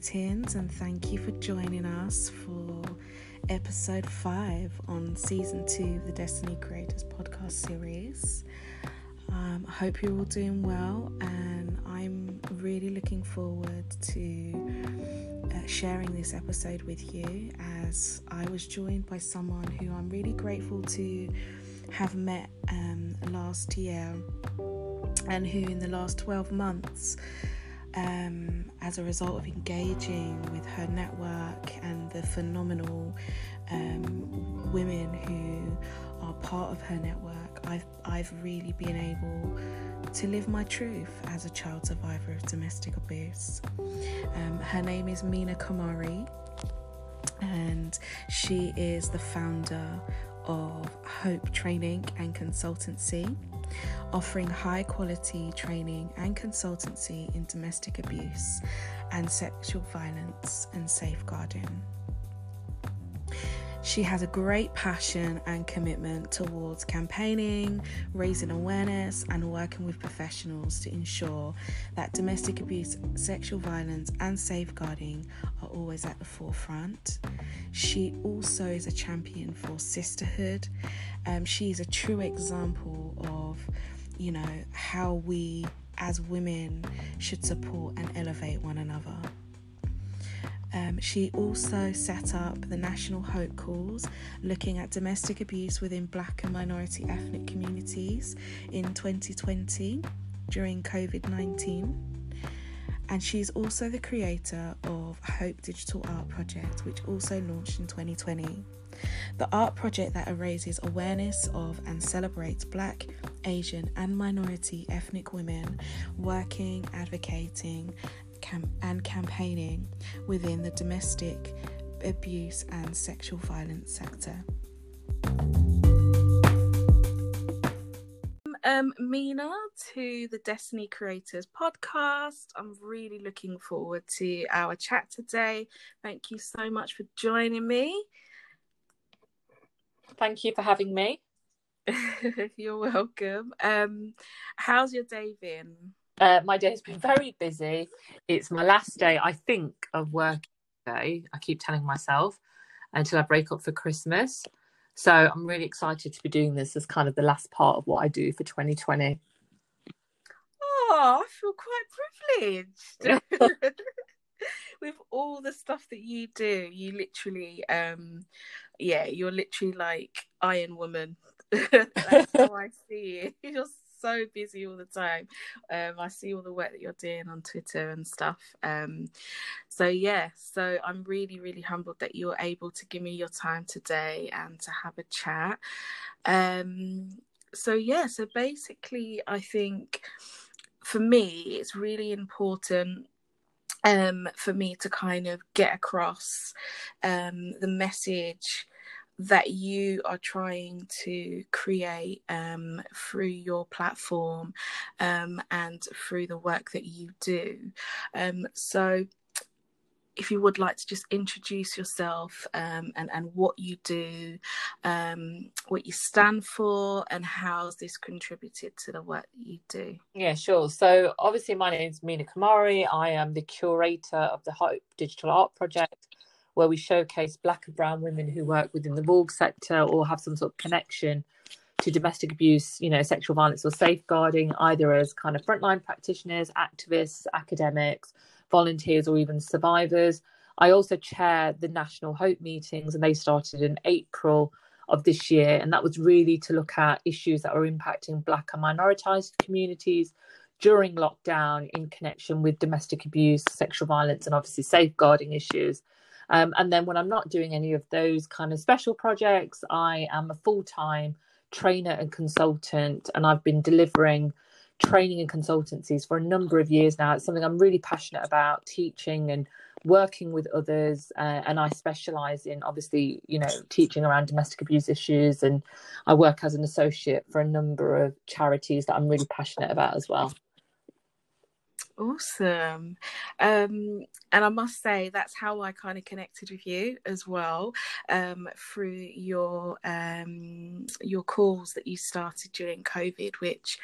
Greetings and thank you for joining us for episode five on season two of the Destiny Creators podcast series. Um, I hope you're all doing well, and I'm really looking forward to uh, sharing this episode with you as I was joined by someone who I'm really grateful to have met um, last year and who, in the last 12 months, um, as a result of engaging with her network and the phenomenal um, women who are part of her network, I've, I've really been able to live my truth as a child survivor of domestic abuse. Um, her name is Mina Kumari, and she is the founder of Hope Training and Consultancy offering high quality training and consultancy in domestic abuse and sexual violence and safeguarding. She has a great passion and commitment towards campaigning, raising awareness, and working with professionals to ensure that domestic abuse, sexual violence, and safeguarding are always at the forefront. She also is a champion for sisterhood. Um, she is a true example of you know, how we as women should support and elevate one another. Um, she also set up the National Hope Calls, looking at domestic abuse within black and minority ethnic communities in 2020 during COVID 19. And she's also the creator of Hope Digital Art Project, which also launched in 2020. The art project that raises awareness of and celebrates Black, Asian, and minority ethnic women working, advocating, cam- and campaigning within the domestic abuse and sexual violence sector. Um, Mina to the Destiny Creators podcast. I'm really looking forward to our chat today. Thank you so much for joining me. Thank you for having me. You're welcome. Um, how's your day been? Uh, my day has been very busy. It's my last day, I think, of work day. I keep telling myself until I break up for Christmas. So I'm really excited to be doing this as kind of the last part of what I do for 2020. Oh, I feel quite privileged. With all the stuff that you do, you literally um yeah, you're literally like Iron Woman. That's how I see you. You're so busy all the time. Um, I see all the work that you're doing on Twitter and stuff. Um, so yeah, so I'm really, really humbled that you're able to give me your time today and to have a chat. Um, so yeah, so basically, I think for me, it's really important um, for me to kind of get across um, the message that you are trying to create um, through your platform um, and through the work that you do. Um, so, if you would like to just introduce yourself um, and, and what you do, um, what you stand for, and how's this contributed to the work you do? Yeah, sure. So, obviously, my name is Mina Kumari. I am the curator of the Hope Digital Art Project where we showcase black and brown women who work within the VAWG sector or have some sort of connection to domestic abuse, you know, sexual violence or safeguarding, either as kind of frontline practitioners, activists, academics, volunteers, or even survivors. I also chair the National Hope meetings, and they started in April of this year. And that was really to look at issues that are impacting Black and minoritized communities during lockdown in connection with domestic abuse, sexual violence, and obviously safeguarding issues. Um, and then when I'm not doing any of those kind of special projects, I am a full time trainer and consultant, and I've been delivering training and consultancies for a number of years now. It's something I'm really passionate about teaching and working with others. Uh, and I specialize in obviously, you know, teaching around domestic abuse issues. And I work as an associate for a number of charities that I'm really passionate about as well. Awesome. Um, and I must say that's how I kind of connected with you as well um, through your um, your calls that you started during COVID, which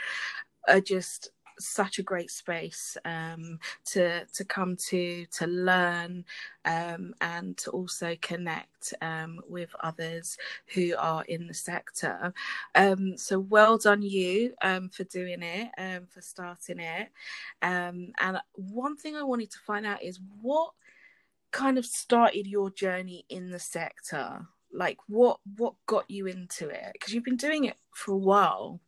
are just such a great space um, to to come to to learn um, and to also connect um, with others who are in the sector. Um, so well done you um, for doing it, um, for starting it. and one thing I wanted to find out is what kind of started your journey in the sector like what what got you into it because you've been doing it for a while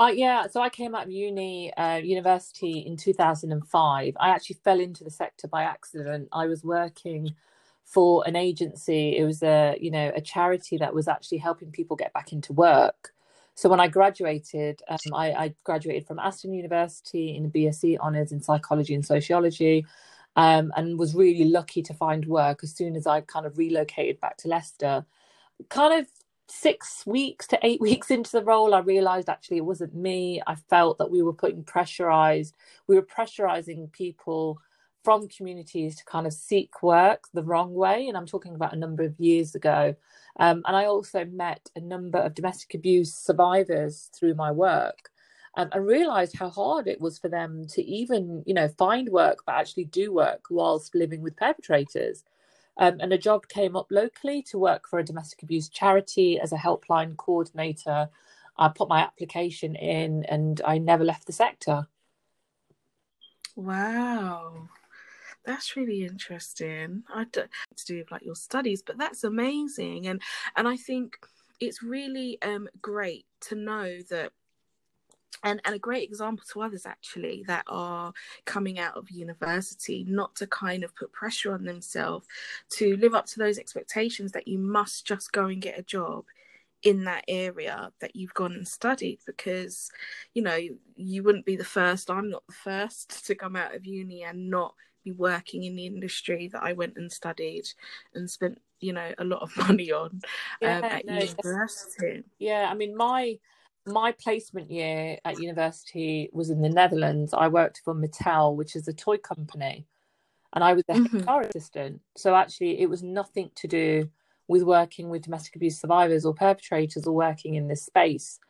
uh, yeah, so I came out of uni, uh, university in 2005. I actually fell into the sector by accident. I was working for an agency. It was a, you know, a charity that was actually helping people get back into work. So when I graduated, um, I, I, graduated from Aston University in a BSc honours in psychology and sociology, um, and was really lucky to find work as soon as I kind of relocated back to Leicester. Kind of six weeks to eight weeks into the role, I realized actually it wasn't me. I felt that we were putting pressurized, we were pressurizing people from communities to kind of seek work the wrong way. And I'm talking about a number of years ago. Um, and I also met a number of domestic abuse survivors through my work. Um, and realized how hard it was for them to even, you know, find work, but actually do work whilst living with perpetrators. Um, and a job came up locally to work for a domestic abuse charity as a helpline coordinator. I put my application in and I never left the sector. Wow. That's really interesting. I don't to do with like your studies, but that's amazing. And and I think it's really um great to know that and and a great example to others actually that are coming out of university not to kind of put pressure on themselves to live up to those expectations that you must just go and get a job in that area that you've gone and studied because you know you wouldn't be the first i'm not the first to come out of uni and not be working in the industry that i went and studied and spent you know a lot of money on yeah, um, at no, university. Yeah i mean my my placement year at university was in the Netherlands. I worked for Mattel, which is a toy company, and I was a mm-hmm. HR assistant. So actually, it was nothing to do with working with domestic abuse survivors or perpetrators or working in this space.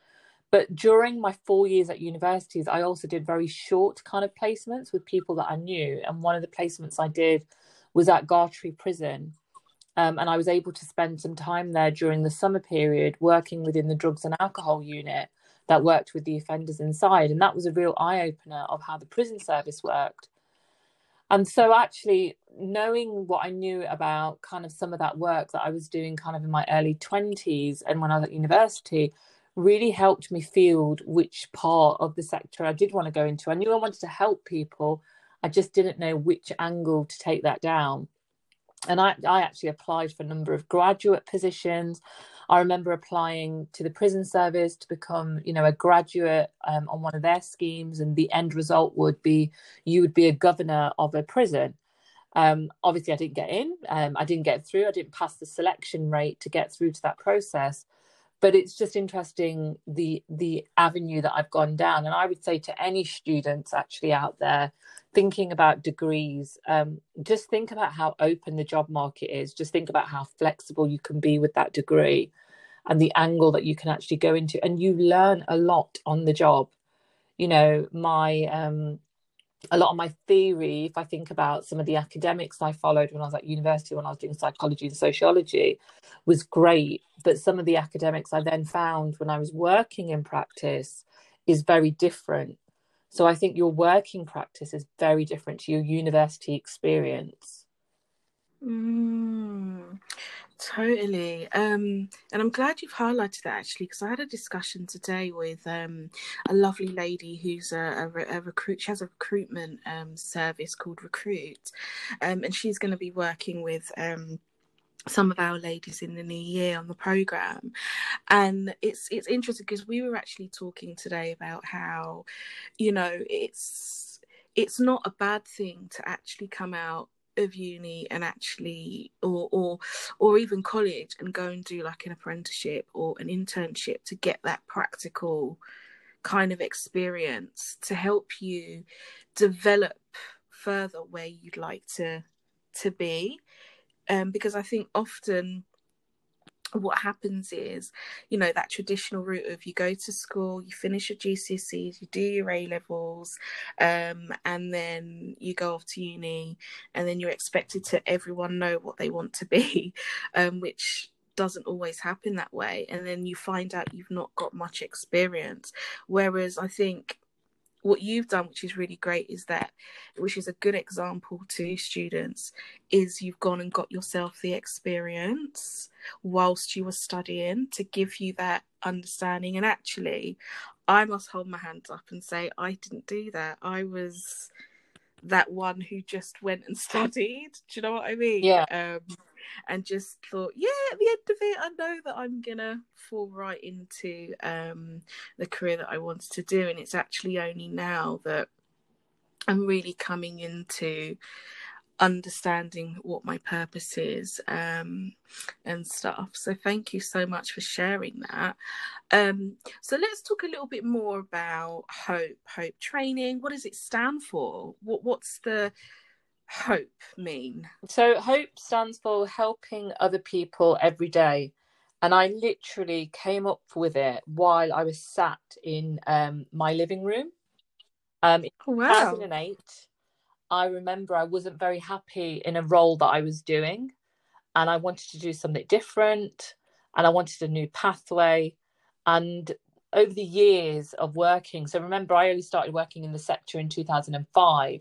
But during my four years at universities, I also did very short kind of placements with people that I knew. And one of the placements I did was at Gartree Prison, um, and I was able to spend some time there during the summer period working within the drugs and alcohol unit that worked with the offenders inside. And that was a real eye opener of how the prison service worked. And so, actually, knowing what I knew about kind of some of that work that I was doing kind of in my early 20s and when I was at university really helped me field which part of the sector I did want to go into. I knew I wanted to help people, I just didn't know which angle to take that down and I, I actually applied for a number of graduate positions. I remember applying to the prison service to become, you know, a graduate um, on one of their schemes, and the end result would be you would be a governor of a prison. Um, obviously, I didn't get in. Um, I didn't get through. I didn't pass the selection rate to get through to that process but it's just interesting the the avenue that I've gone down. And I would say to any students actually out there thinking about degrees, um, just think about how open the job market is. Just think about how flexible you can be with that degree and the angle that you can actually go into. And you learn a lot on the job. You know, my um, a lot of my theory, if I think about some of the academics I followed when I was at university, when I was doing psychology and sociology, was great. But some of the academics I then found when I was working in practice is very different. So I think your working practice is very different to your university experience. Mm, totally. Um, and I'm glad you've highlighted that actually, because I had a discussion today with um, a lovely lady who's a, a, a, recruit. She has a recruitment um, service called Recruit, um, and she's going to be working with um, some of our ladies in the new year on the program and it's it's interesting because we were actually talking today about how you know it's it's not a bad thing to actually come out of uni and actually or or or even college and go and do like an apprenticeship or an internship to get that practical kind of experience to help you develop further where you'd like to to be. Um, because I think often what happens is, you know, that traditional route of you go to school, you finish your GCSEs, you do your A levels, um, and then you go off to uni, and then you're expected to everyone know what they want to be, um, which doesn't always happen that way. And then you find out you've not got much experience. Whereas I think what you've done, which is really great, is that, which is a good example to students, is you've gone and got yourself the experience whilst you were studying to give you that understanding. And actually, I must hold my hands up and say, I didn't do that. I was that one who just went and studied. Do you know what I mean? Yeah. Um, and just thought, yeah, at the end of it, I know that I'm gonna fall right into um, the career that I wanted to do, and it's actually only now that I'm really coming into understanding what my purpose is um, and stuff. So thank you so much for sharing that. Um, so let's talk a little bit more about hope. Hope training. What does it stand for? What What's the hope mean? So, hope stands for helping other people every day. And I literally came up with it while I was sat in um, my living room. Um, in oh, wow. 2008, I remember I wasn't very happy in a role that I was doing. And I wanted to do something different. And I wanted a new pathway. And over the years of working, so remember, I only started working in the sector in 2005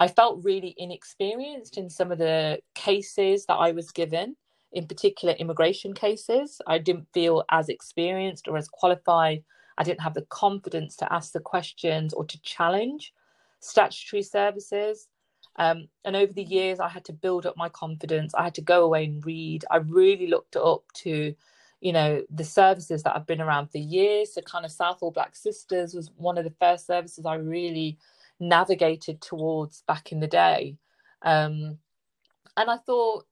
I felt really inexperienced in some of the cases that I was given, in particular immigration cases. I didn't feel as experienced or as qualified. I didn't have the confidence to ask the questions or to challenge statutory services. Um, and over the years, I had to build up my confidence. I had to go away and read. I really looked up to, you know, the services that I've been around for years. So, kind of Southall Black Sisters was one of the first services I really navigated towards back in the day. Um, and I thought,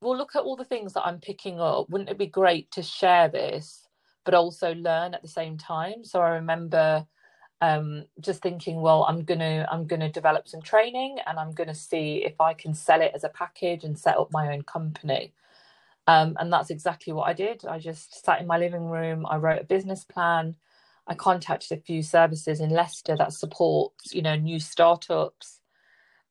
well, look at all the things that I'm picking up. Wouldn't it be great to share this, but also learn at the same time? So I remember um, just thinking, well, I'm gonna I'm gonna develop some training, and I'm gonna see if I can sell it as a package and set up my own company. Um, and that's exactly what I did. I just sat in my living room. I wrote a business plan. I contacted a few services in Leicester that support, you know, new startups.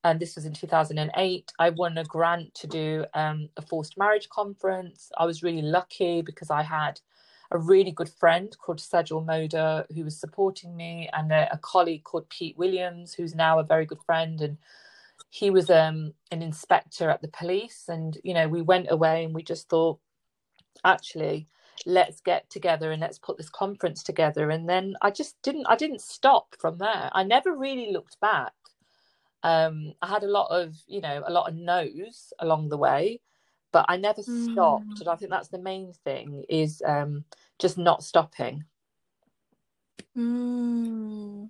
And this was in 2008. I won a grant to do um, a forced marriage conference. I was really lucky because I had a really good friend called Sajal Moda who was supporting me, and a, a, colleague called Pete Williams, who's now a very good friend. And he was um, an inspector at the police. And, you know, we went away and we just thought, actually, let's get together and let's put this conference together and then i just didn't i didn't stop from there i never really looked back um i had a lot of you know a lot of no's along the way but i never mm. stopped and i think that's the main thing is um just not stopping mm.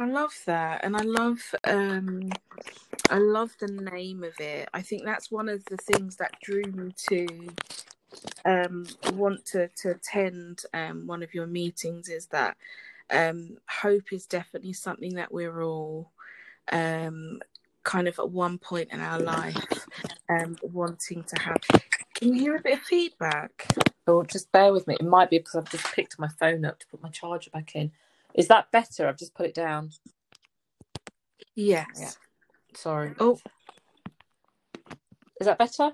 I love that, and I love um, I love the name of it. I think that's one of the things that drew me to um, want to, to attend um, one of your meetings is that um, hope is definitely something that we're all um, kind of at one point in our life um, wanting to have. Can you hear a bit of feedback? Oh, just bear with me. It might be because I've just picked my phone up to put my charger back in. Is that better? I've just put it down. Yes. Yeah. Sorry. Oh. Is that better?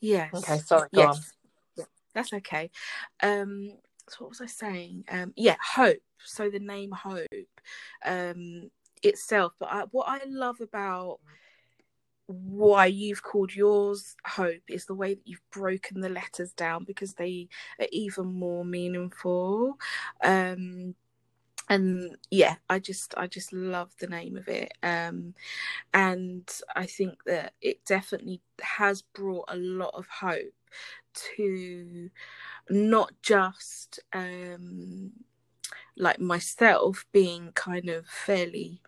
Yes. Okay, sorry. Go yes. on. That's okay. Um, so what was I saying? Um, yeah, hope. So the name hope um, itself. But I, what I love about why you've called yours hope is the way that you've broken the letters down because they are even more meaningful. Um, and yeah i just i just love the name of it um and i think that it definitely has brought a lot of hope to not just um like myself being kind of fairly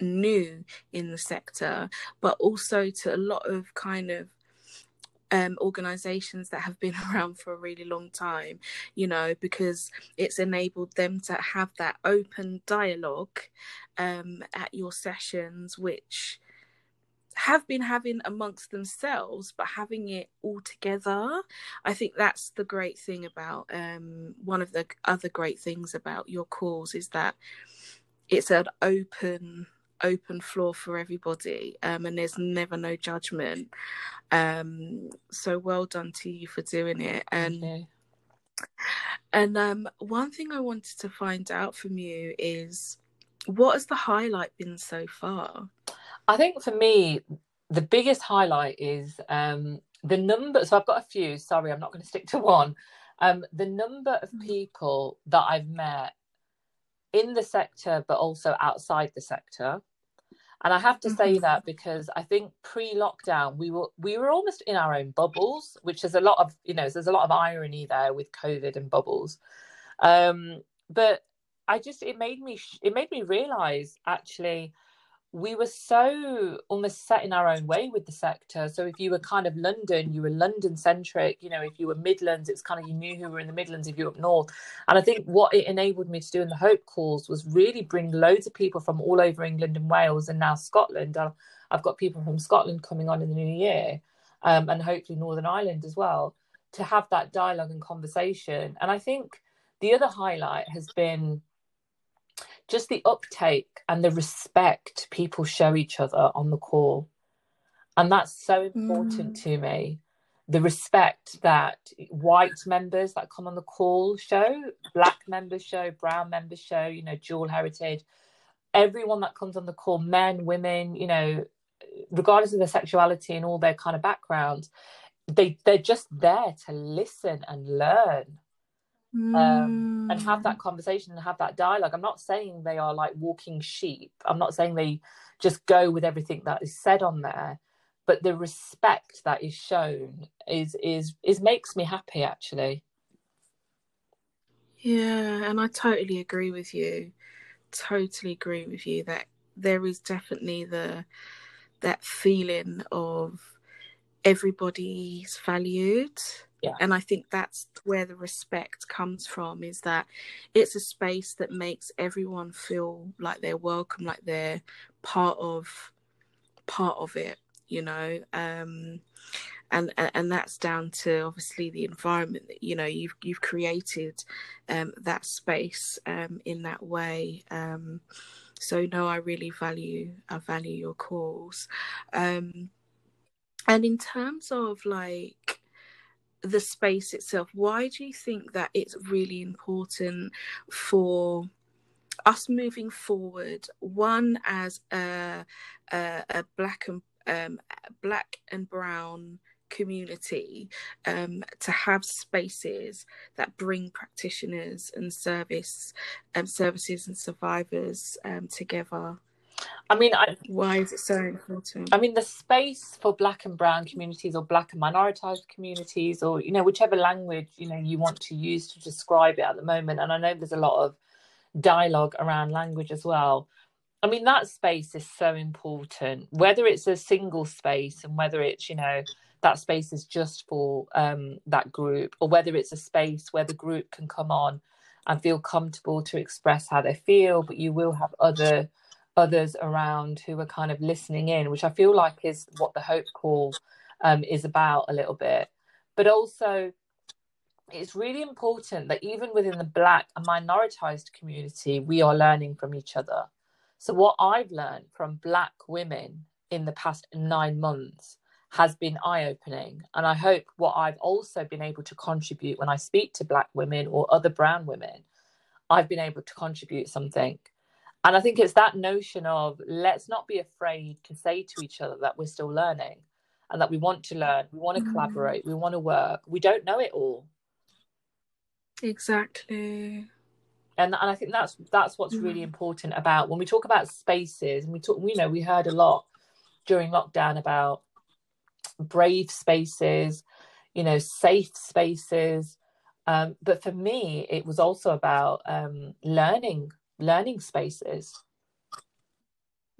new in the sector but also to a lot of kind of um, organizations that have been around for a really long time, you know, because it's enabled them to have that open dialogue um, at your sessions, which have been having amongst themselves, but having it all together. I think that's the great thing about um, one of the other great things about your calls is that it's an open open floor for everybody um, and there's never no judgment um, so well done to you for doing it and Okay. and um, one thing i wanted to find out from you is what has the highlight been so far I think for me, the biggest highlight is um, the number. So I've got a few. Sorry, I'm not going to stick to one. Um, the number of Mm. people that I've met in the sector, but also outside the sector. And I have to say Mhm. that because I think pre-lockdown we were we were almost in our own bubbles, which is a lot of you know there's a lot of irony there with COVID and bubbles. Um, but I just it made me sh- it made me realize actually we were so almost set in our own way with the sector. So if you were kind of London, you were London centric. You know, if you were Midlands, it's kind of you knew who were in the Midlands if you were up north. And I think what it enabled me to do in the Hope calls was really bring loads of people from all over England and Wales and now Scotland. I've, got people from Scotland coming on in the new year, um, and hopefully Northern Ireland as well, to have that dialogue and conversation. And I think the other highlight has been just the uptake and the respect people show each other on the call. And that's so important Mm. to me. The respect that white members that come on the call show, black members show, brown members show, you know, dual heritage, everyone that comes on the call, men, women, you know, regardless of their sexuality and all their kind of backgrounds, they they're just there to listen and learn um, and have Mm. that conversation and have that dialogue. I'm not saying they are like walking sheep. I'm not saying they just go with everything that is said on there, but the respect that is shown is is is makes me happy actually. Yeah, and I totally agree with you. Totally agree with you that there is definitely the that feeling of everybody's valued. Yeah. And I think that's where the respect comes from is that it's a space that makes everyone feel like they're welcome, like they're part of part of it, you know. Um and and that's down to obviously the environment that you know you've you've created um, that space um, in that way. Um, so no, I really value I value your calls, um, and in terms of like the space itself, why do you think that it's really important for us moving forward? One as a a, a black and um, black and brown community um, to have spaces that bring practitioners and service um, services and survivors um, together. I mean, I, Why is it so important? I mean, the space for black and brown communities or black and minoritized communities or, you know, whichever language, you know, you want to use to describe it at the moment. And I know there's a lot of dialogue around language as well. I mean, that space is so important, whether it's a single space and whether it's, you know, that space is just for um, that group or whether it's a space where the group can come on and feel comfortable to express how they feel, but you will have other others around who are kind of listening in, which I feel like is what the Hope Call um, is about a little bit. But also, it's really important that even within the Black and minoritized community, we are learning from each other. So, what I've learned from Black women in the past nine months has been eye opening. And I hope what I've also been able to contribute when I speak to Black women or other Brown women, I've been able to contribute something. And I think it's that notion of let's not be afraid to say to each other that we're still learning and that we want to learn, we want to Mm. collaborate, we want to work, we don't know it all. Exactly. and and I think that's that's what's really Mhm. important about when we talk about spaces and we talk you know we heard a lot during lockdown about brave spaces you know safe spaces um, but for me it was also about um, learning learning spaces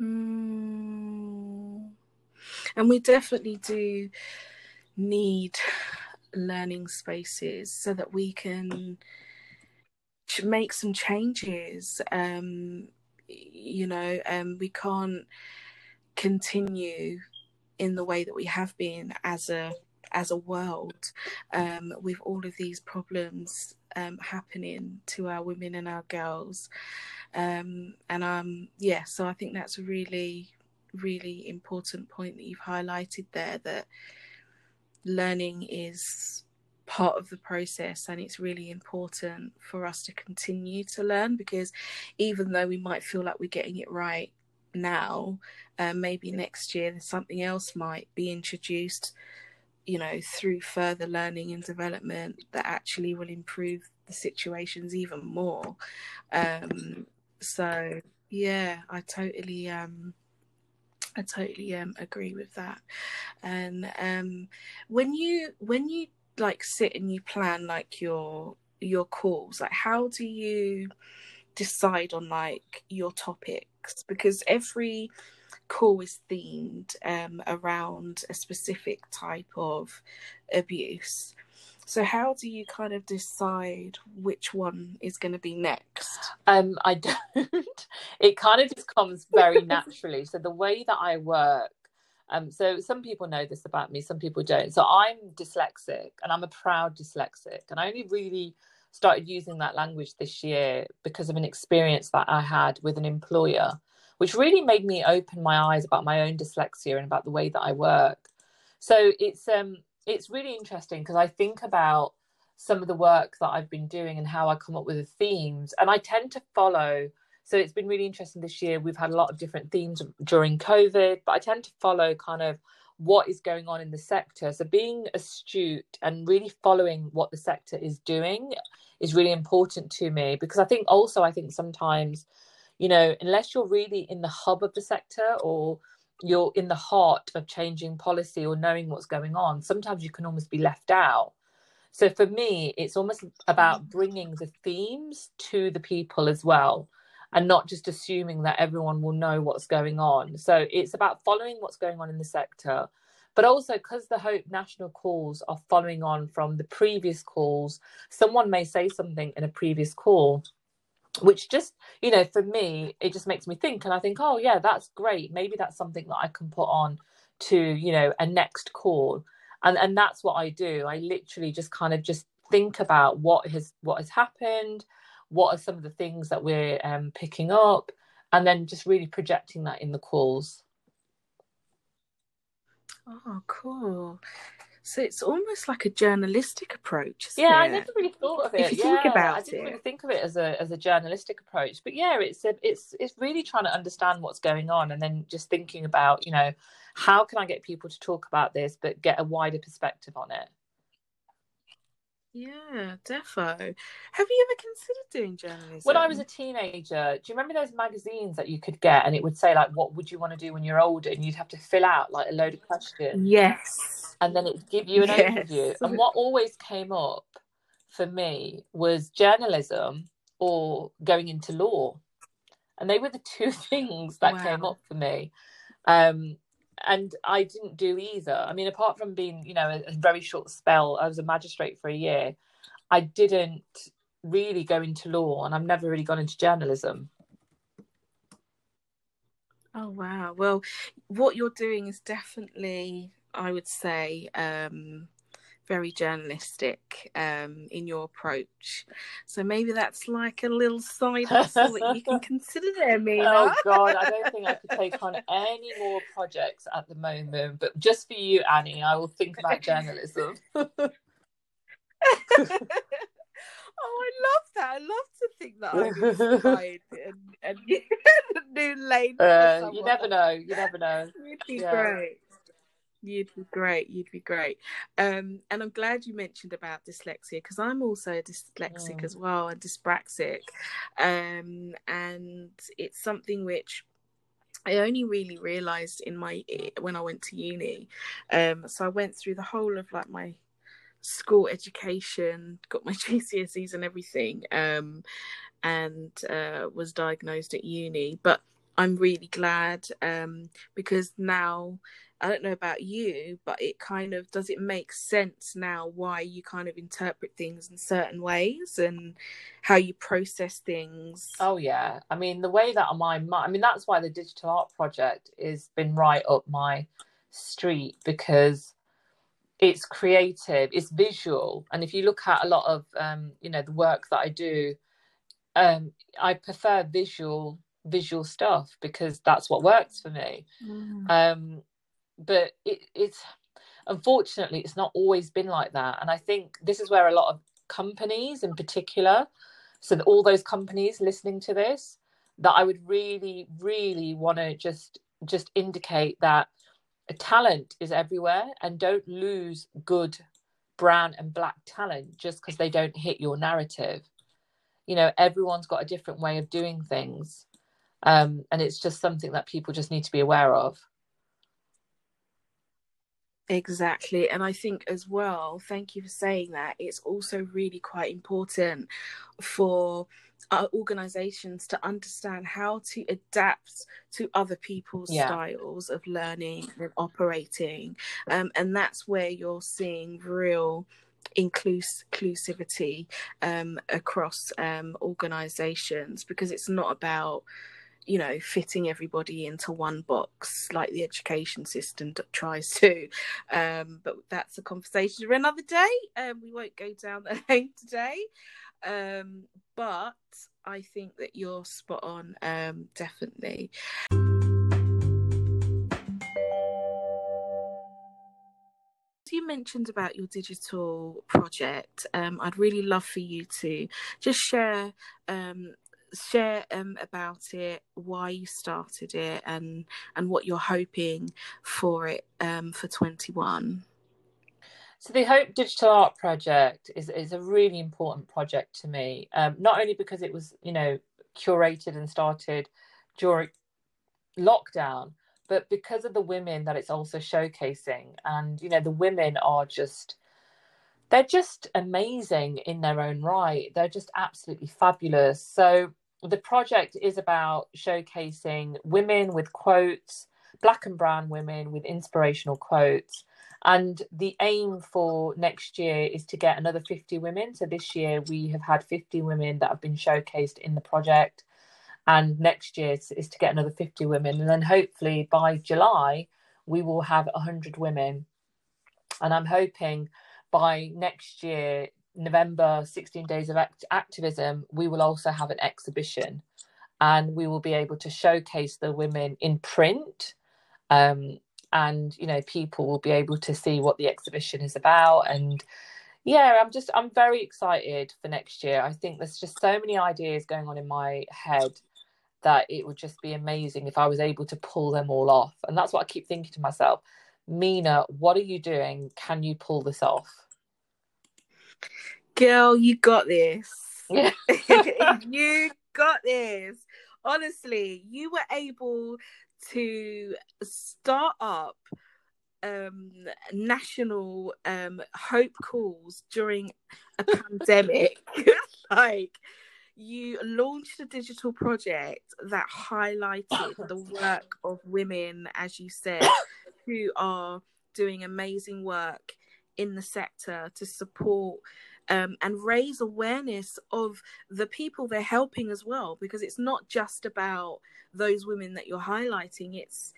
Mm. And we definitely do need learning spaces so that we can make some changes. Um, you know, um, we can't continue in the way that we have been as a as a world um, with all of these problems um, happening to our women and our girls. Um, and um yeah so i think that's a really really important point that you've highlighted there that learning is part of the process and it's really important for us to continue to learn because even though we might feel like we're getting it right now uh, maybe next year something else might be introduced you know through further learning and development that actually will improve the situations even more um so yeah i totally um I totally um, agree with that. And um, when you when you like sit and you plan like your your calls, like how do you decide on like your topics? Because every call is themed um, around a specific type of abuse. So how do you kind of decide which one is going to be next? Um, I don't. It kind of just comes very naturally. So the way that I work, um, so some people know this about me, some people don't. So I'm dyslexic, and I'm a proud dyslexic, and I only really started using that language this year because of an experience that I had with an employer, which really made me open my eyes about my own dyslexia and about the way that I work. So it's um it's really interesting because I think about some of the work that I've been doing and how I come up with the themes. And I tend to follow. So it's been really interesting this year. We've had a lot of different themes during COVID, but I tend to follow kind of what is going on in the sector. So being astute and really following what the sector is doing is really important to me because I think also, I think sometimes, you know, unless you're really in the hub of the sector or you're in the heart of changing policy or knowing what's going on, sometimes you can almost be left out. So for me, it's almost about mm. bringing the themes to the people as well and not just assuming that everyone will know what's going on. So it's about following what's going on in the sector, but also because the Hope National calls are following on from the previous calls, someone may say something in a previous call which just you know for me it just makes me think and i think oh yeah that's great. Maybe that's something that i can put on to you know a next call. And and that's what i do. I literally just kind of just think about what has what has happened what are some of the things that we're um, picking up and then just really projecting that in the calls. Oh cool so it's almost like a journalistic approach. Yeah, it? I never really thought of it. If you yeah, think about it, I didn't it, really think of it as a as a journalistic approach. But yeah, it's a, it's it's really trying to understand what's going on, and then just thinking about you know how can I get people to talk about this, but get a wider perspective on it. Yeah, defo. Have you ever considered doing journalism? When I was a teenager, do you remember those magazines that you could get and it would say like what would you want to do when you're older and you'd have to fill out like a load of questions. Yes. And then it'd give you an yes. overview. And what always came up for me was journalism or going into law. And they were the two things that wow. came up for me. Um, and I didn't do either. I mean, apart from being, you know, a, a, very short spell, I was a magistrate for a year. I didn't really go into law, and I've never really gone into journalism. Oh wow! Well, what you're doing is definitely, I would say, um, very journalistic um, in your approach. So maybe that's like a little side hustle that you can consider there, Mina. Oh God, I don't think I could take on any more projects at the moment. But just for you, Annie, I will think about journalism. oh, I love that. I love to think that I'm inspired and, and a new lane. Uh, you never know. You never know. Yeah. great. You'd be great. You'd be great. Um, and I'm glad you mentioned about dyslexia because I'm also dyslexic as well and dyspraxic. Um, and it's something which I only really realized in my when I went to uni. Um, so I went through the whole of like my school education, got my GCSEs and everything, um, and uh, was diagnosed at uni. But I'm really glad um, because now I don't know about you, but it kind of does it make sense now why you kind of interpret things in certain ways and how you process things. Oh yeah, I mean the way that my I mean that's why the digital art project has been right up my street because it's creative, it's visual, and if you look at a lot of um, you know the work that I do, um, I prefer visual visual stuff because that's what works for me. Mm. Um, but it, it's unfortunately it's not always been like that, and I think this is where a lot of companies, in particular, so all those companies listening to this, that I would really, really want to just just indicate that talent is everywhere and don't lose good brown and black talent just because they don't hit your narrative. You know everyone's got a different way of doing things um, and it's just something that people just need to be aware of Exactly. And I think as well, thank you for saying that, it's also really quite important for our organizations to understand how to adapt to other people's yeah. styles of learning and operating. Um, and that's where you're seeing real inclus- inclusivity um, across um, organizations because it's not about you know fitting everybody into one box like the education system tries to. Um, but that's a conversation for another day. Um, we won't go down that lane today. Um, but i think that you're spot on um, definitely. You mentioned about your digital project. Um, i'd really love for you to just share um, share um, about it, why you started it, and and what you're hoping for it um, for 21. So the Hope Digital Art Project is is a really important project to me. Um, not only because it was you know curated and started during lockdown, but because of the women that it's also showcasing, and you know the women are just they're just amazing in their own right. They're just absolutely fabulous. So the project is about showcasing women with quotes, black and brown women with inspirational quotes. And the aim for next year is to get another 50 women. So this year we have had 50 women that have been showcased in the project. And next year is, to get another 50 women. And then hopefully by July, we will have 100 women. And I'm hoping by next year November 16 Days of Act- Activism, we will also have an exhibition and we will be able to showcase the women in print. Um, and, you know, people will be able to see what the exhibition is about. And yeah, I'm just, I'm very excited for next year. I think there's just so many ideas going on in my head that it would just be amazing if I was able to pull them all off. And that's what I keep thinking to myself Mina, what are you doing? Can you pull this off? Girl, you got this. you got this. Honestly, you were able to start up um national um hope calls during a pandemic like you launched a digital project that highlighted the work of women as you said who are doing amazing work in the sector to support um, and raise awareness of the people they're helping as well because it's not just about those women that you're highlighting. It's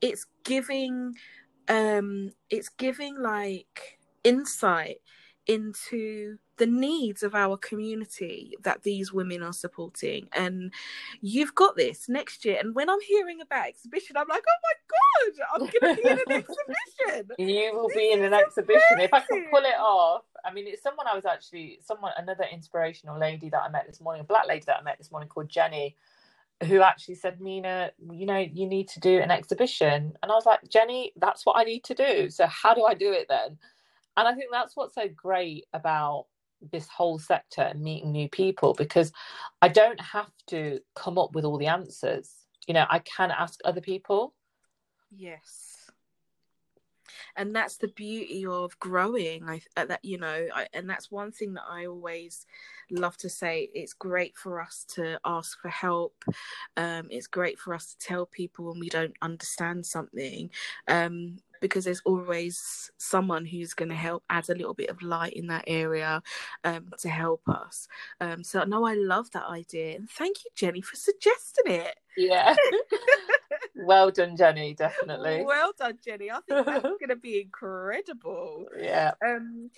it's giving um it's giving like insight into the needs of our community that these women are supporting and you've got this next year and when i'm hearing about exhibition i'm like oh my god i'm gonna be in an exhibition you will this be in an exhibition amazing. if i can pull it off i mean it's someone i was actually someone another inspirational lady that i met this morning a black lady that i met this morning called jenny who actually said, Mina, you know, you need to do an exhibition. And I was like, Jenny, that's what I need to do. So how do I do it then? And I think that's what's so great about this whole sector and meeting new people because I don't have to come up with all the answers. You know, I can ask other people. Yes. And that's the beauty of growing. I uh, that you know, I, and that's one thing that I always love to say. It's great for us to ask for help. Um, it's great for us to tell people when we don't understand something. Um, because there's always someone who's going to help add a little bit of light in that area um, to help us. Um, so no, I love that idea, and thank you, Jenny, for suggesting it. Yeah. well done, Jenny. Definitely. Well done, Jenny. I think that's going to be incredible. Yeah. Um,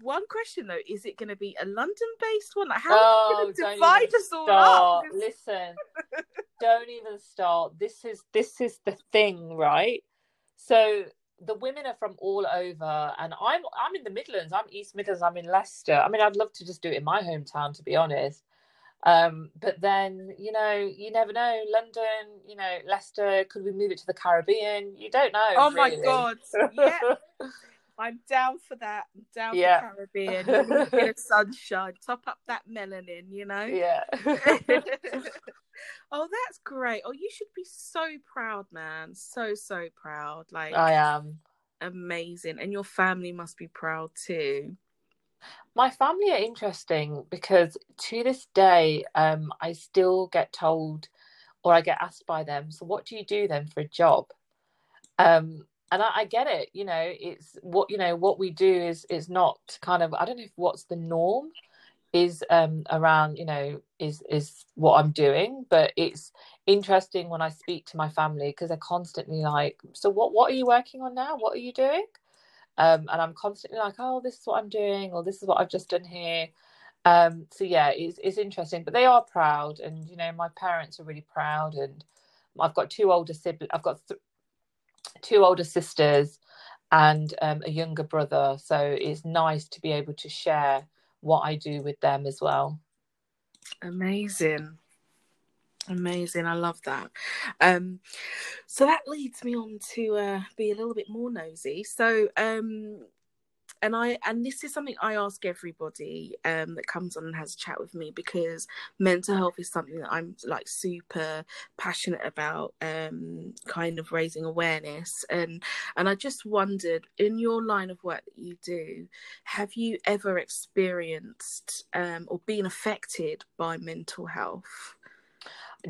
one question though, is it going to be a London-based one? Like, how Oh, are you going to divide us all up? Listen, don't even start. This is this is the thing, right? So the women are from all over, and I'm I'm in the Midlands. I'm East Midlands. I'm in Leicester. I mean, I'd love to just do it in my hometown, to be honest. Um, but then you know, you never know. London, you know, Leicester. Could we move it to the Caribbean? You don't know. Oh my god! Yeah, I'm down for that. I'm down Yeah. for Caribbean. A bit of sunshine. Top up that melanin, you know. yeah. oh, that's great. Oh, you should be so proud, man. So so proud. Like I am. amazing, and your family must be proud too. My family are interesting because to this day, um, I still get told or I get asked by them, so what do you do then for a job? Um, and I, I get it, you know, it's what you know, what we do is is not kind of I don't know if what's the norm is um around, you know, is is what I'm doing, but it's interesting when I speak to my family because they're constantly like, So what what are you working on now? What are you doing? um, and I'm constantly like, oh, this is what I'm doing, or this is what I've just done here. Um, so yeah, it's it's interesting, but they are proud, and you know, my parents are really proud, and I've got two older siblings. I've got th- two older sisters and um, a younger brother, so it's nice to be able to share what I do with them as well. Amazing. Amazing. I love that. Um so that leads me on to uh be a little bit more nosy. So um and I and this is something I ask everybody um that comes on and has a chat with me because mental health is something that I'm like super passionate about um kind of raising awareness and and I just wondered in your line of work that you do have you ever experienced um or been affected by mental health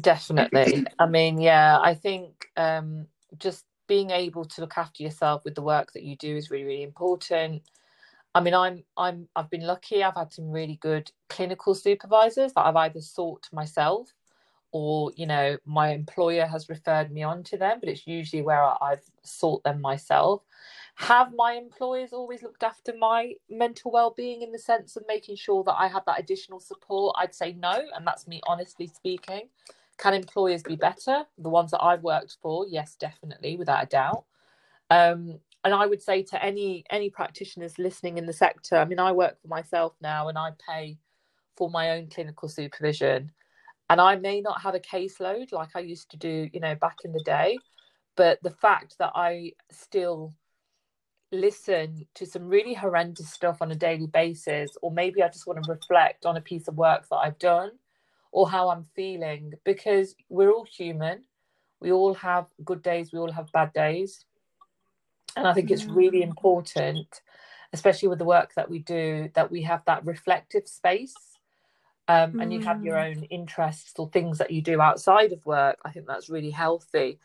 Definitely. I mean, yeah, I think um, just being able to look after yourself with the work that you do is really, really important. I mean, I'm, I'm, I've been lucky. I've had some really good clinical supervisors that I've either sought myself, or you know, my employer has referred me on to them. But it's usually where I've sought them myself. Have my employers always looked after my mental well-being in the sense of making sure that I had that additional support? I'd say no, and that's me honestly speaking. Can employers be better? The ones that I've worked for, yes, definitely, without a doubt. Um, and I would say to any any practitioners listening in the sector, I mean, I work for myself now, and I pay for my own clinical supervision, and I may not have a caseload like I used to do, you know, back in the day, but the fact that I still listen to some really horrendous stuff on a daily basis, or maybe I just want to reflect on a piece of work that I've done or how I'm feeling because we're all human. We all have good days, we all have bad days. And I think it's really important, especially with the work that we do, that we have that reflective space. Um, and you have your own interests or things that you do outside of work. I think that's really healthy.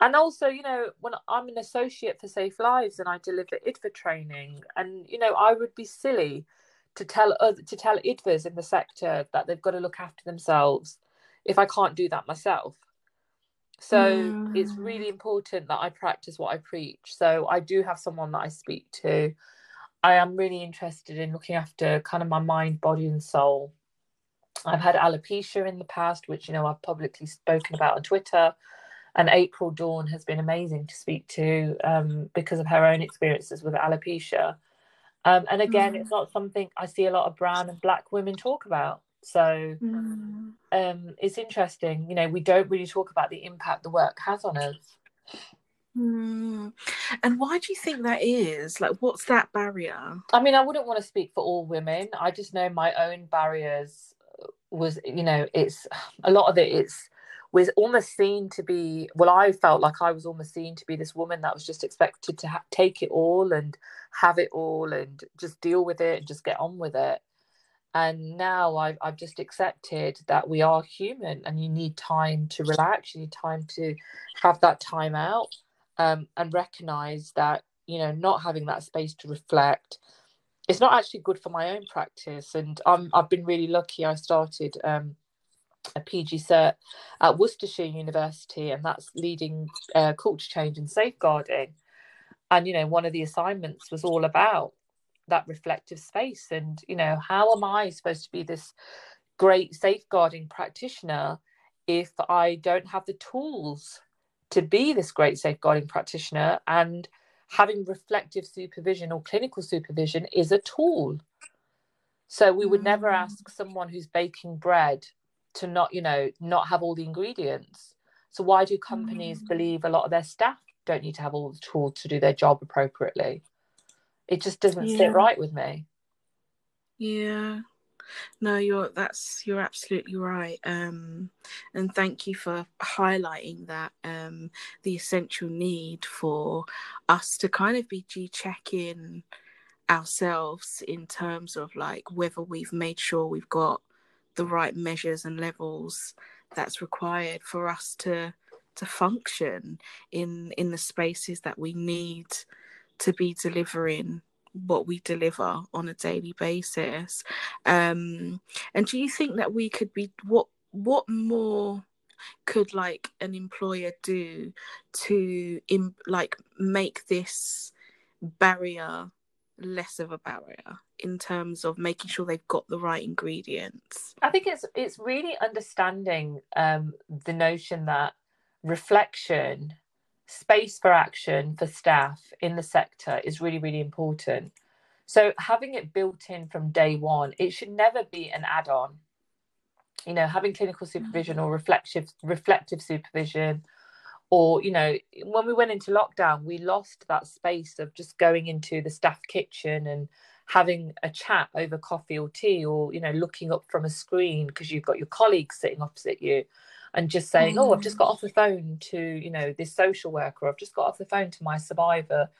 And also, you know, when I'm an associate for SafeLives and I deliver IDVA training, and you know, I would be silly to tell other to tell IDVAs in the sector that they've got to look after themselves if I can't do that myself. So Mm. it's really important that I practice what I preach. So I do have someone that I speak to. I am really interested in looking after kind of my mind, body, and soul. I've had alopecia in the past, which you know I've publicly spoken about on Twitter. And April Dawn has been amazing to speak to um, because of her own experiences with alopecia. Um, and again, Mm. it's not something I see a lot of brown and black women talk about. So Mm. um, it's interesting. You know, we don't really talk about the impact the work has on us. Mm. And why do you think that is? Like, what's that barrier? I mean, I wouldn't want to speak for all women. I just know my own barriers was, you know, it's a lot of it. It's was almost seen to be. Well, I felt like I was almost seen to be this woman that was just expected to ha- take it all and have it all and just deal with it and just get on with it. And now I've I've just accepted that we are human and you need time to relax. You need time to have that time out um, and recognize that you know not having that space to reflect it's not actually good for my own practice and I'm, i've been really lucky i started um, a PG cert at Worcestershire University, and that's leading uh, culture change and safeguarding. And you know, one of the assignments was all about that reflective space, and you know, how am I supposed to be this great safeguarding practitioner if I don't have the tools to be this great safeguarding practitioner and having reflective supervision or clinical supervision is a tool. So we would never mm. ask someone who's baking bread to not, you know, not have all the ingredients. So why do companies mm. believe a lot of their staff don't need to have all the tools to do their job appropriately? It just doesn't yeah. sit right with me. Yeah. No, you're that's you're absolutely right. Um, and thank you for highlighting that um, the essential need for us to kind of be G checking ourselves in terms of like whether we've made sure we've got the right measures and levels that's required for us to to function in in the spaces that we need to be delivering what we deliver on a daily basis. Um and do you think that we could be what what more could like an employer do to in like make this barrier less of a barrier in terms of making sure they've got the right ingredients? I think it's it's really understanding um the notion that reflection space for action for staff in the sector is really, really important. So having it built in from day one, it should never be an add-on. You know, having clinical mm. supervision or reflective reflective supervision, or you know, when we went into lockdown, we lost that space of just going into the staff kitchen and having a chat over coffee or tea, or you know, looking up from a screen because you've got your colleagues sitting opposite you and just saying, mm. "Oh, I've just got off the phone to you know this social worker. I've just got off the phone to my survivor,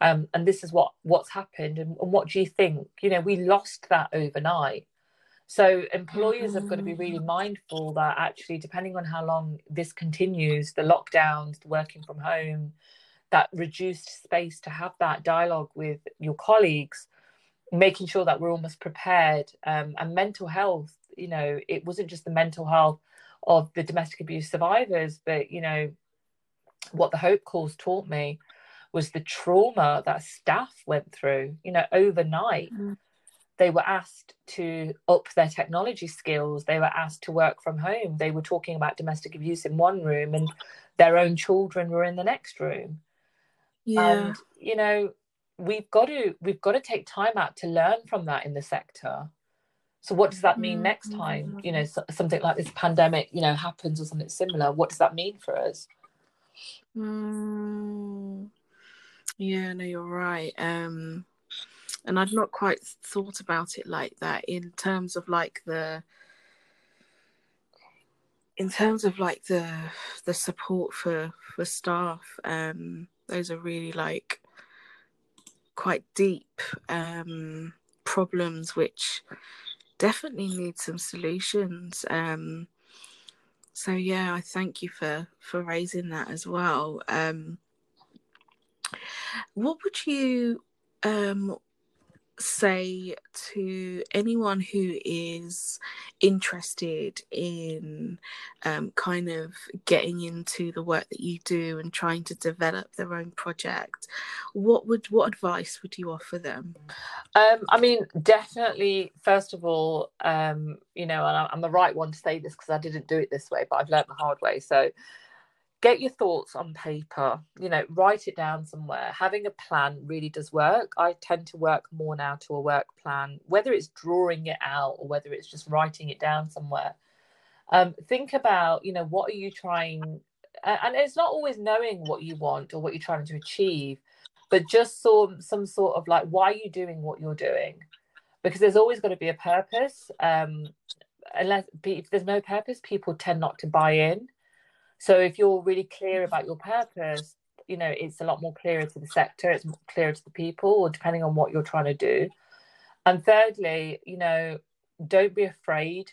um, and this is what what's happened. And, and, what do you think? You know, we lost that overnight. So employers have got to be really mm. mindful that actually, depending on how long this continues, the lockdowns, the working from home, that reduced space to have that dialogue with your colleagues, making sure that we're almost prepared, um, and mental health. You know, it wasn't just the mental health of the domestic abuse survivors. But, you know, what the Hope Calls taught me was the trauma that staff went through, you know, overnight. Mm. They were asked to up their technology skills. They were asked to work from home. They were talking about domestic abuse in one room and their own children were in the next room. Yeah. And, you know, we've got to we've got to take time out to learn from that in the sector so what does that mean mm-hmm. next time? You know, so, something like this pandemic, you know, happens or something similar. What does that mean for us? Mm. Yeah, no, you're right. Um, and I'd not quite thought about it like that in terms of like the in terms of like the the support for for staff um those are really like quite deep um problems which definitely need some solutions. Um, so yeah, I thank you for for raising that as well. Um, what would you um, say to anyone who is interested in um, kind of getting into the work that you do and trying to develop their own project what would what advice would you offer them? Um, i mean definitely first of all um, you know and i'm the right one to say this because i didn't do it this way but i've learned the hard way. So get your thoughts on paper you know write it down somewhere. Having a plan really does work. I tend to work more now to a work plan whether it's drawing it out or whether it's just writing it down somewhere. Um, think about you know what are you trying and it's not always knowing what you want or what you're trying to achieve but just some some sort of like why are you doing what you're doing? Because there's always got to be a purpose um, unless if there's no purpose people tend not to buy in so if you're really clear about your purpose, you know, it's a lot more clearer to the sector, it's more clearer to the people, or depending on what you're trying to do. And thirdly, you know, don't be afraid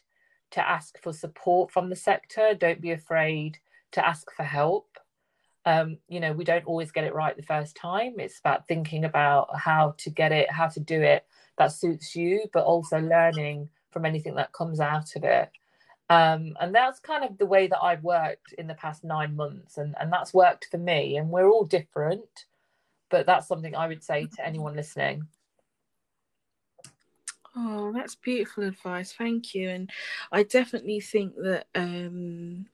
to ask for support from the sector. Don't be afraid to ask for help. Um, you know, we don't always get it right the first time. It's about thinking about how to get it, how to do it that suits you, but also learning from anything that comes out of it. Um, and that's kind of the way that I've worked in the past nine months, and, and that's worked for me. And we're all different, but that's something I would say to anyone listening. Oh, that's beautiful advice. Thank you. And I definitely think that um,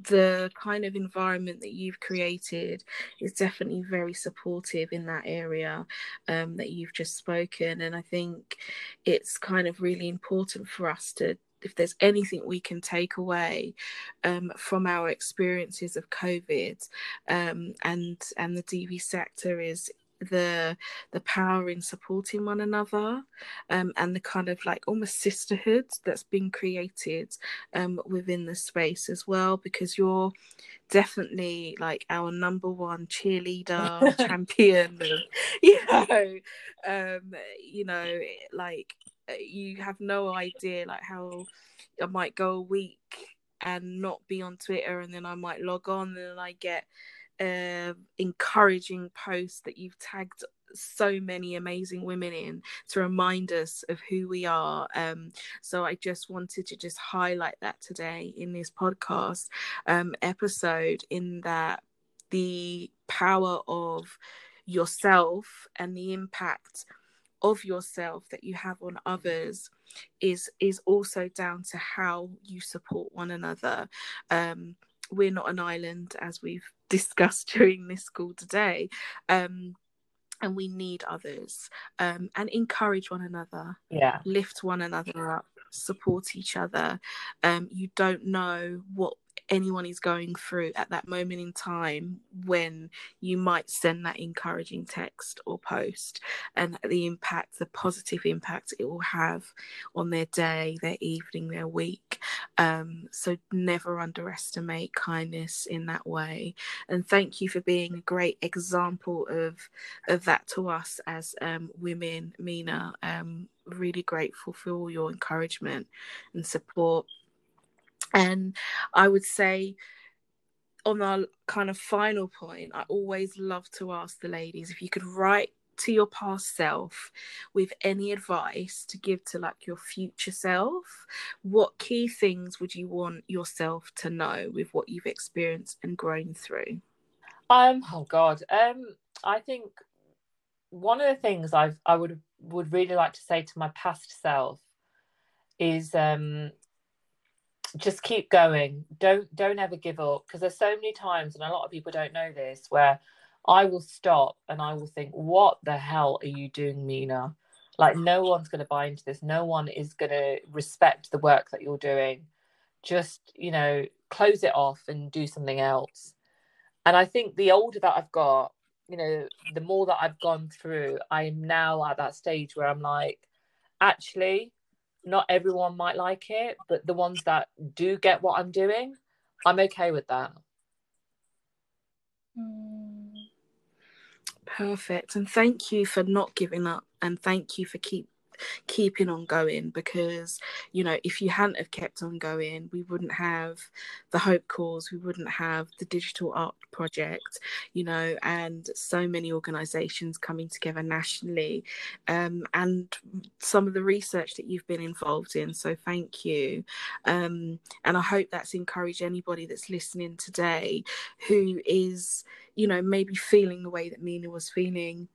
the kind of environment that you've created is definitely very supportive in that area um, that you've just spoken. And I think it's kind of really important for us to, if there's anything we can take away um, from our experiences of COVID um, and and the DV sector is the the power in supporting one another um, and the kind of like almost sisterhood that's been created um, within the space as well because you're definitely like our number one cheerleader champion you know um, you know like you have no idea like how I might go a week and not be on Twitter and then I might log on and I get uh, encouraging posts that you've tagged so many amazing women in to remind us of who we are. Um, so i just wanted to just highlight that today in this podcast um, episode in that the power of yourself and the impact of yourself that you have on others is is also down to how you support one another. Um, we're not an island as we've discussed during this call today. Um, and we need others um, and encourage one another. Yeah. Lift one another up support each other. Um, you don't know what anyone is going through at that moment in time when you might send that encouraging text or post and the impact the positive impact it will have on their day their evening their week. Um, so never underestimate kindness in that way. And thank you for being a great example of of that to us as um, women mina. Um, really grateful for all your encouragement and support and I would say, on our kind of final point, I always love to ask the ladies if you could write to your past self with any advice to give to like your future self what key things would you want yourself to know with what you've experienced and grown through? Um oh god um i think one of the things i've i would would really like to say to my past self is um just keep going. Don't don't ever give up because there's so many times and a lot of people don't know this where i will stop and i will think what the hell are you doing mina? Like no one's going to buy into this. No one is going to respect the work that you're doing. Just you know close it off and do something else. And i think the older that i've got you know the more that i've gone through i'm now at that stage where i'm like actually not everyone might like it, but the ones that do get what I'm doing, I'm okay with that. Mm. Perfect. And thank you for not giving up and thank you for keep keeping on going because you know if you hadn't have kept on going we wouldn't have the Hope Calls we wouldn't have the digital art project you know and so many organizations coming together nationally um, and some of the research that you've been involved in. So thank you. Um, and i hope that's encouraged anybody that's listening today who is you know maybe feeling the way that mina was feeling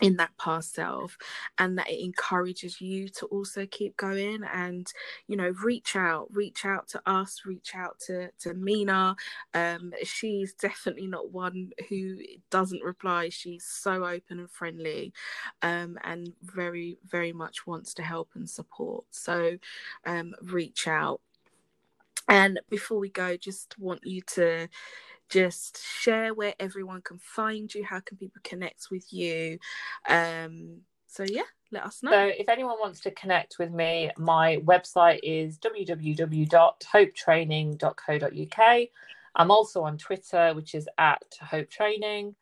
in that past self and that it encourages you to also keep going and you know reach out reach out to us reach out to to mina. Um she's definitely not one who doesn't reply. She's so open and friendly um and very very much wants to help and support. So um reach out. And before we go just want you to just share where everyone can find you how can people connect with you. Um so yeah let us know. So if anyone wants to connect with me my website is www.hopetraining.co.uk i'm also on twitter which is at hope training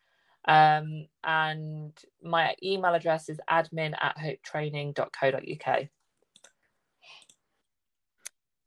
um, and my email address is admin at hopetraining.co.uk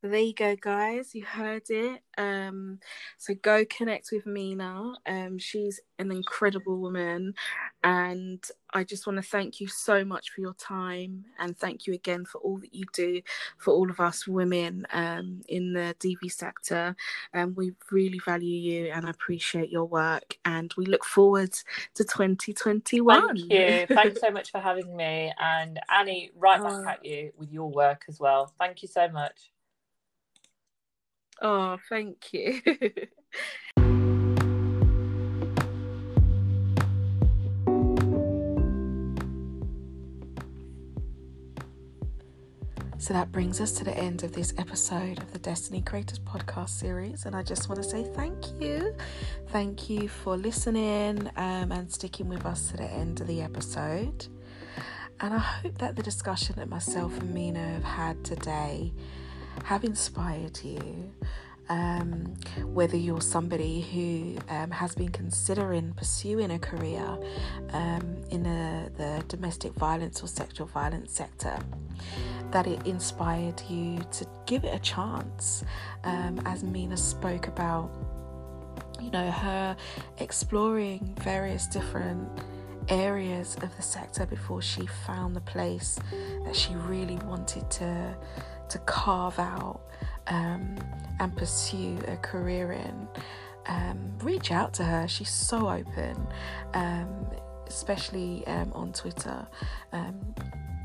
there you go, guys. You heard it. Um, so go connect with Mina. Um, she's an incredible woman, and I just want to thank you so much for your time, and thank you again for all that you do for all of us women um, in the DV sector. And um, we really value you and appreciate your work, and we look forward to 2021. Thank you. Thanks so much for having me, and Annie, right back oh. at you with your work as well. Thank you so much. Oh, thank you. So that brings us to the end of this episode of the Destiny Creators podcast series. And I just want to say thank you. Thank you for listening um, and sticking with us to the end of the episode. And I hope that the discussion that myself and Mina have had today have inspired you. Um, whether you're somebody who um, has been considering pursuing a career um, in a, the domestic violence or sexual violence sector, that it inspired you to give it a chance. Um, as Mina spoke about, you know, her exploring various different areas of the sector before she found the place that she really wanted to to carve out um, and pursue a career in, um, reach out to her. She's so open, um, especially um, on Twitter.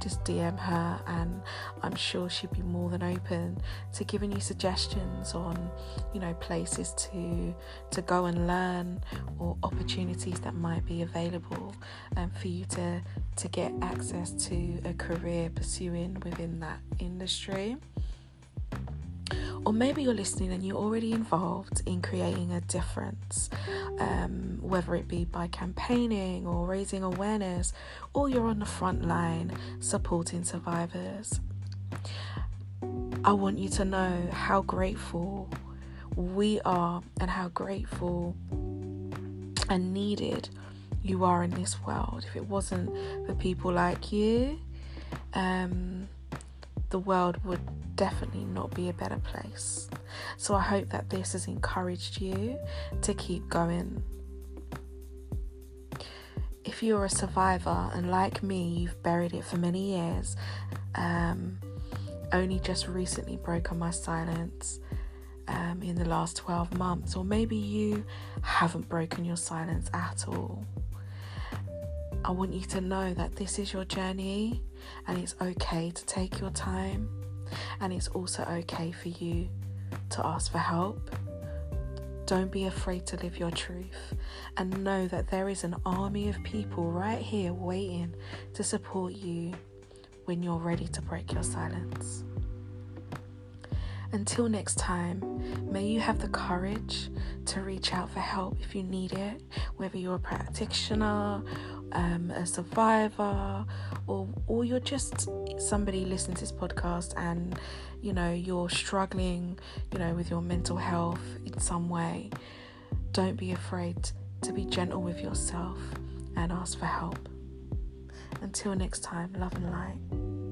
Just DM her, and I'm sure she'd be more than open to giving you suggestions on, you know, places to to go and learn or opportunities that might be available um, for you to to get access to a career pursuing within that industry. Or maybe you're listening and you're already involved in creating a difference, um, whether it be by campaigning or raising awareness, or you're on the front line supporting survivors. I want you to know how grateful we are and how grateful and needed you are in this world. If it wasn't for people like you, um, the world would definitely not be a better place. So I hope that this has encouraged you to keep going. If you're a survivor and like me, you've buried it for many years, um, only just recently broken my silence um, in the last 12 months, or maybe you haven't broken your silence at all. I want you to know that this is your journey and it's okay to take your time and it's also okay for you to ask for help. Don't be afraid to live your truth and know that there is an army of people right here waiting to support you when you're ready to break your silence. Until next time, may you have the courage to reach out for help if you need it, whether you're a practitioner, um, a survivor, or or you're just somebody listening to this podcast and you know you're struggling, you know, with your mental health in some way. Don't be afraid to be gentle with yourself and ask for help. Until next time, love and light.